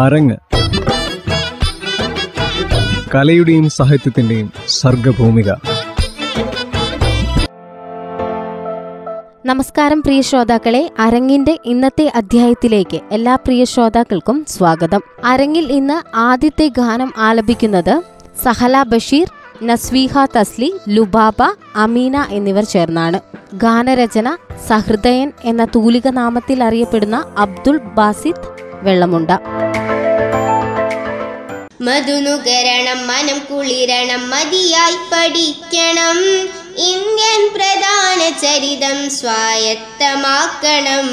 അരങ്ങ്. കലയുടെയും സാഹിത്യത്തിന്റെയും സർഗഭൂമിക. നമസ്കാരം പ്രിയ ശ്രോതാക്കളെ അരങ്ങിന്റെ ഇന്നത്തെ അധ്യായത്തിലേക്ക് എല്ലാ പ്രിയ ശ്രോതാക്കൾക്കും സ്വാഗതം. അരങ്ങിൽ ഇന്ന് ആദ്യത്തെ ഗാനം ആലപിക്കുന്നത് സഹല ബഷീർ നസ്വീഹ തസ്ലി ലുബാബ അമീന എന്നിവർ ചേർന്നാണ്. ഗാനരചന സഹൃദയൻ എന്ന തൂലിക നാമത്തിൽ അറിയപ്പെടുന്ന അബ്ദുൾ ബാസിദ് വെള്ളമുണ്ട. മധുനുകരണം മനം കുളിരണം മതിയായി പഠിക്കണം. ഇന്ത്യൻ പ്രധാന ചരിതം സ്വായത്തമാക്കണം.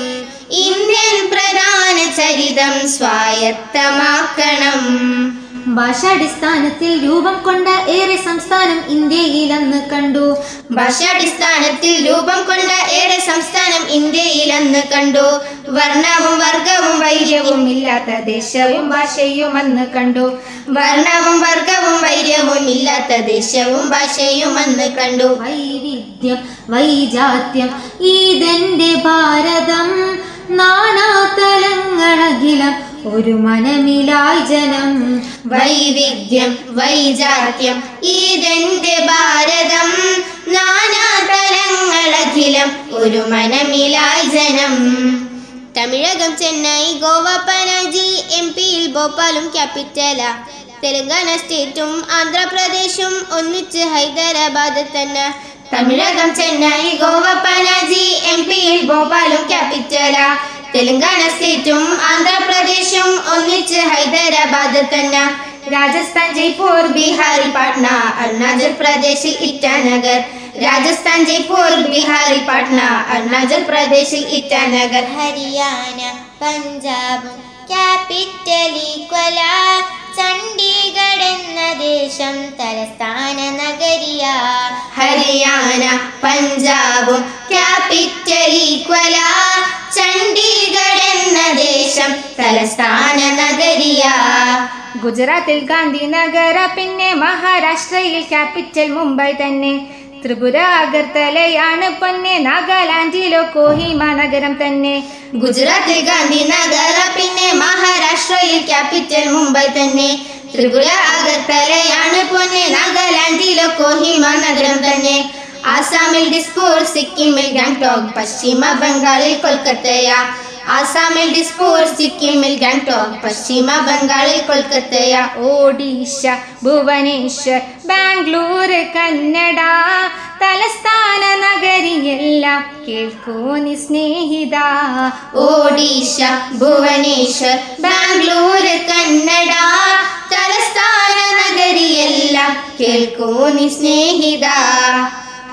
ഇന്ത്യൻ പ്രധാന ചരിതം സ്വായത്തമാക്കണം. ഭാഷാടിസ്ഥാനത്തിൽ രൂപം കൊണ്ട ഏറെ സംസ്ഥാനം ഇന്ത്യയിൽ അന്ന് കണ്ടു. ഭാഷാടിസ്ഥാനത്തിൽ രൂപം കൊണ്ട ഏറെ സംസ്ഥാനം ഇന്ത്യയിൽ അന്ന് കണ്ടു. വർണവും വർഗവും വൈര്യവും ഇല്ലാത്ത ദേശവും ഭാഷയും അന്ന് കണ്ടു. വർണവും വർഗവും വൈര്യവും ഇല്ലാത്ത ദേശവും ഭാഷയും അന്ന് കണ്ടു. വൈവിധ്യം വൈജാത്യം ഇതെന്റെ ഭാരതം നാനാതലങ്ങളകിലം ഒരു മനമിലായി ജനം. വൈവിധ്യം വൈജാത്യം ഇതെന്റെ ഭാരതം. നാനാതലങ്ങളഖിലം ഒരു മനമിലായി ജനം. തമിഴകം ചെന്നൈ ഗോവ പനാജി എം പിയിൽ ഭോപ്പാലും ക്യാപിറ്റല. തെലങ്കാന സ്റ്റേറ്റും ആന്ധ്രാപ്രദേശും ഒന്നിച്ച് ഹൈദരാബാദ് തന്നെ. തമിഴകം ചെന്നൈ ഗോവ പനാജി എം പിയിൽ ഭോപ്പാലും ക്യാപിറ്റല. തെലങ്കാന സ്റ്റേറ്റും ആന്ധ്രാപ്രദേശും ഒന്നിച്ച് ഹൈദരാബാദ് തന്നെ. രാജസ്ഥാൻ ജയ്പൂർ ബീഹാറിൽ പാട്ന അരുണാചൽ പ്രദേശിൽ ഇറ്റാനഗർ. രാജസ്ഥാൻ ജയ്പൂർ ബീഹാറിൽ പാട്ന അരുണാചൽ പ്രദേശിൽ ഇറ്റാനഗർ. ഹരിയാന പഞ്ചാബ് ക്യാപിറ്റലി കൊല ചണ്ഡീഗഡ് എന്ന ദേശം തലസ്ഥാന നഗരിയ. ഹരിയാന പഞ്ചാബ് ക്യാപിറ്റലി ഈക്വല. ചണ്ഡീഗഡ് എന്ന ദേശം തലസ്ഥാന നഗരിയ ഗുജറാത്തിൽ ഗാന്ധിനഗര പിന്നെ മഹാരാഷ്ട്രയിൽ ക്യാപിറ്റൽ മുംബൈ തന്നെ. ത്രിപുര അഗർത്തലയാണ് പൊന്നെ നാഗാലാൻഡിലോ കോഹിമ നഗരം തന്നെ. ഗുജറാത്തിൽ ഗാന്ധിനഗര പിന്നെ മഹാരാഷ്ട്രയിൽ ക്യാപിറ്റൽ മുംബൈ തന്നെ. ത്രിപുര അഗർത്തലയാണ് പൊന്നെ നാഗാലാൻഡിലോ കോഹിമ നഗരം തന്നെ. ആസാമിൽ ഡിസ്പൂർ സിക്കിമിൽ ഗാംഗ്ടോക്ക് പശ്ചിമ ബംഗാളിൽ കൊൽക്കത്തയ. ആസാമിൽ ഡിസ്പൂർ സിക്കിമിൽ ഗാംഗ്ടോക്ക് പശ്ചിമ ബംഗാളിൽ കൊൽക്കത്തയ. ഒഡീഷ ഭുവനേശ്വർ ബാംഗ്ലൂർ കന്നഡ. തലസ്ഥാന നഗരിയെല്ലാം കേൾക്കൂ നി സ്നേഹിത. ഒഡീഷ ഭുവനേശ്വർ ബാംഗ്ലൂർ കന്നഡ. തലസ്ഥാന നഗരിയെല്ലാം കേൾക്കൂ നി സ്നേഹിത.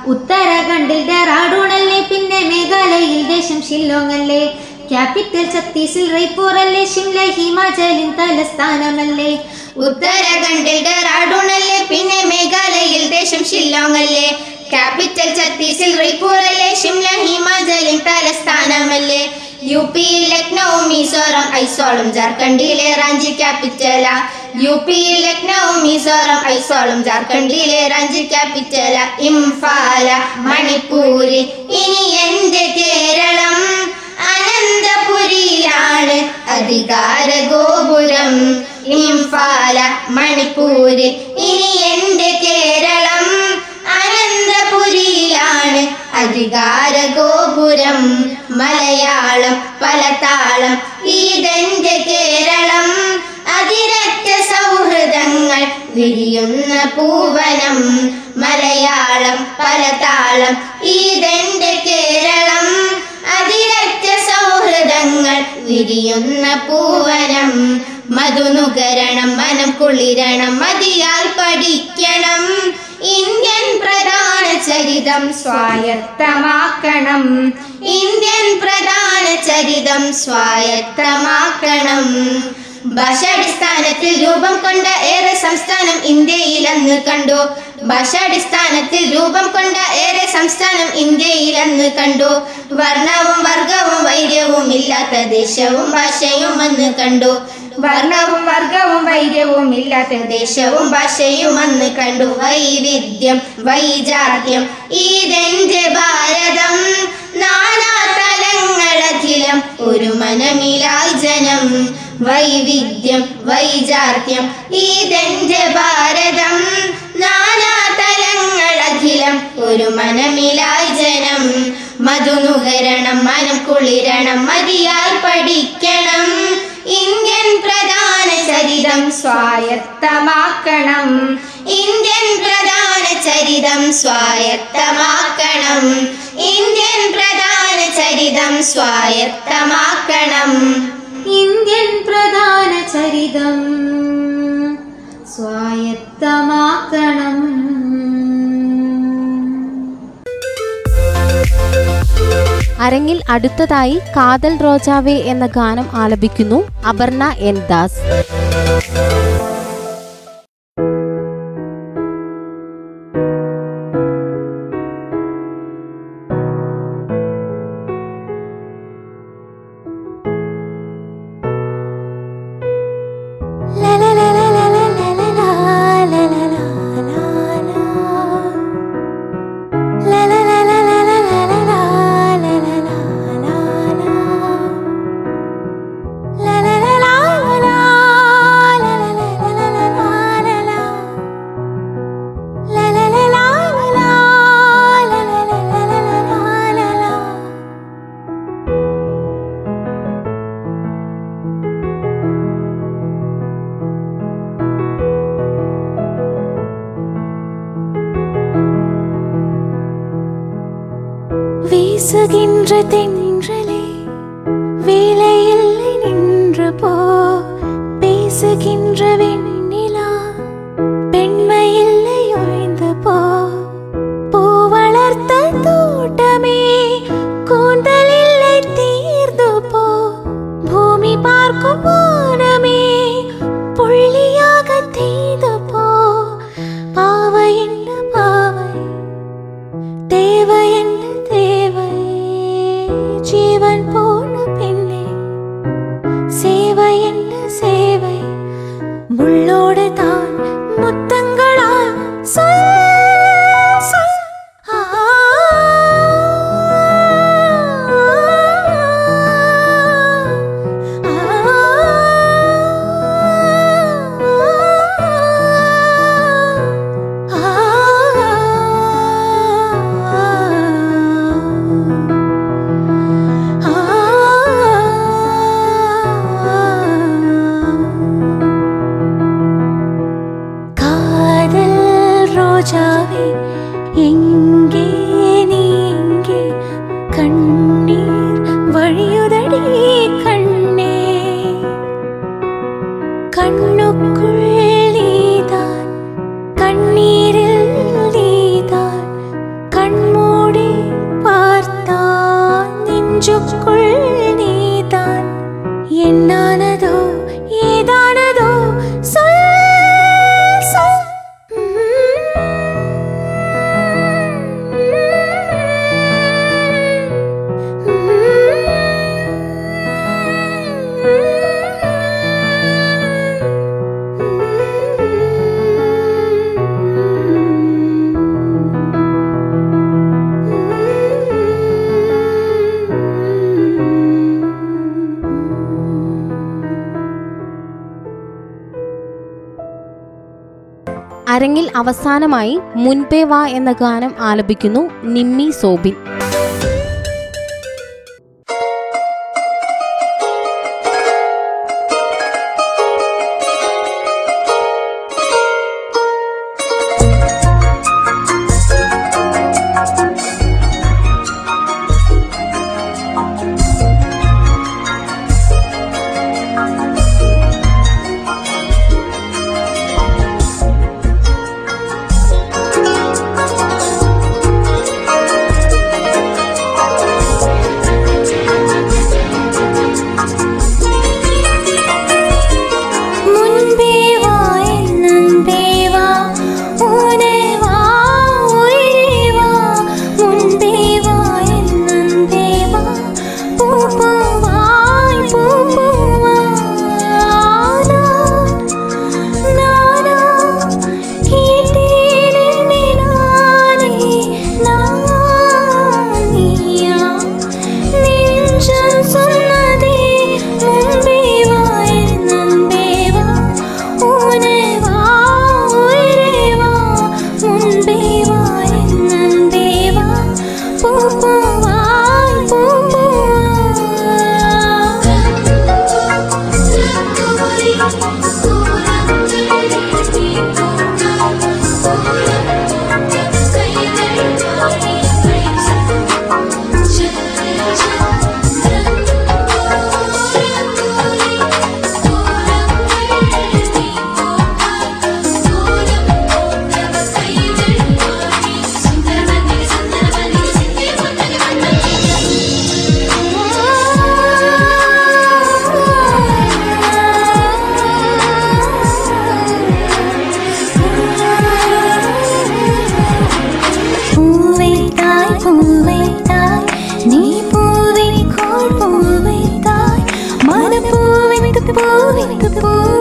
ഉത്തരാഖണ്ഡിൽ ഡെറാഡൂണല്ലേ പിന്നെ മേഘാലയയിൽ ദേശം ഷില്ലോങ് ക്യാപിറ്റൽ ഛത്തീസിൽ റൈപൂർ അല്ലേ ഷിംല ഹിമാചലിൻ തലസ്ഥാനമല്ലേ? ഉത്തരാഖണ്ഡിൽ ഡെറാഡൂണല്ലേ പിന്നെ മേഘാലയയിൽ ദേശം ഷില്ലോങ് അല്ലേ ക്യാപിറ്റൽ ഛത്തീസിൽ റൈപൂർ അല്ലേ ഷിംല ഹിമാചലിൻ തലസ്ഥാനമല്ലേ? യു പിയിൽ ലക്നൌ മിസോറം ഐസോളും ജാർഖണ്ഡിലെ റാഞ്ചി ക്യാപിറ്റല യു പിയിൽ ലക്നൌ മിസോറം ഐസോളും ജാർഖണ്ഡിലെ റാഞ്ചി ക്യാപിറ്റല ഇംഫാല മണിപ്പൂര് ഇനി എന്റെ കേരളം? അനന്തപുരിയിലാണ് അധികാര ഗോപുരം. ഇംഫാല മണിപ്പൂര് ഇനി എന്റെ കേരളം? അനന്തപുരിയിലാണ് അധികാര ഗോപുരം മലയാളം പലതാളം ഇതെന്റെ കേരളം. അതിരറ്റ സൗഹൃദങ്ങൾ വിരിയുന്ന പൂവനം. മലയാളം പലതാളം ഇതെന്റെ കേരളം. അതിരറ്റ സൗഹൃദങ്ങൾ വിരിയുന്ന പൂവനം. മധുനുകരണം മനം കുളിരണം മതിയാൽ പഠിക്കണം. ഇന്ത്യൻ പ്രധാന ചരിതം സ്വായത്തമാക്കണം. ഇന്ത്യൻ പ്രധാന ചരിതം സ്വായത്തമാക്കണം. ഭാഷാടിസ്ഥാനത്തിൽ രൂപം കൊണ്ട ഏറെ സംസ്ഥാനം ഇന്ത്യയിൽ അന്ന് കണ്ടു. ഭാഷാടിസ്ഥാനത്തിൽ രൂപം കൊണ്ട ഏറെ സംസ്ഥാനം ഇന്ത്യയിൽ അന്ന് കണ്ടു. വർണവും വർഗവും വൈര്യവും ഇല്ലാത്ത ദേശവും ഭാഷയും അന്ന് കണ്ടു. വർണവും വർഗവും വൈര്യവും ഇല്ലാത്ത ദേശവും ഭാഷയും അന്ന് കണ്ടു. വൈവിധ്യം വൈജാത്യം. ഇതെന്റെ ഭാരതം നാനാ തലങ്ങളഖിലം ഒരു മനമിലായി ജനം. വൈവിധ്യം വൈജാത്യം. ഇതെന്റെ ഭാരതം നാനാതലങ്ങളഖിലം ഒരു മനമിലായി ജനം. മധുനുകരണം മനം കുളിരണം മതിയായി പഠിക്കണം. ഇന്ത്യൻ പ്രധാന ചരിതം സ്വായത്തമാക്കണം. ഇന്ത്യൻ പ്രധാന ചരിതം സ്വായത്തമാക്കണം. ഇന്ത്യൻ പ്രധാന ചരിതം സ്വായത്തമാക്കണം. ഇന്ത്യൻ പ്രധാന ചരിതം സ്വായത്തമാക്കണം. അരങ്ങിൽ അടുത്തതായി കാതൽ റോജാവേ എന്ന ഗാനം ആലപിക്കുന്നു അപർണ എൻ ദാസ്. வீசுகின்ற தென்றலே வேலையில் நின்று போ பேசுகின்ற കണ്ണുക്കുള്ള അരങ്ങിൽ അവസാനമായി മുൻപേ വാ എന്ന ഗാനം ആലപിക്കുന്നു നിമ്മി സോബിൻ. பூவித்து பூவித்து பூ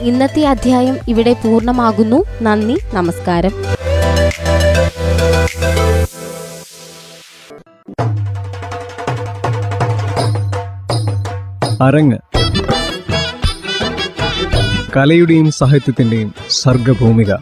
ഇന്നത്തെ അധ്യായം ഇവിടെ പൂർണമാകുന്നു. നന്ദി നമസ്കാരം. അരങ്ങ്. കലയുടെയും സാഹിത്യത്തിന്റെയും സർഗഭൂമിക.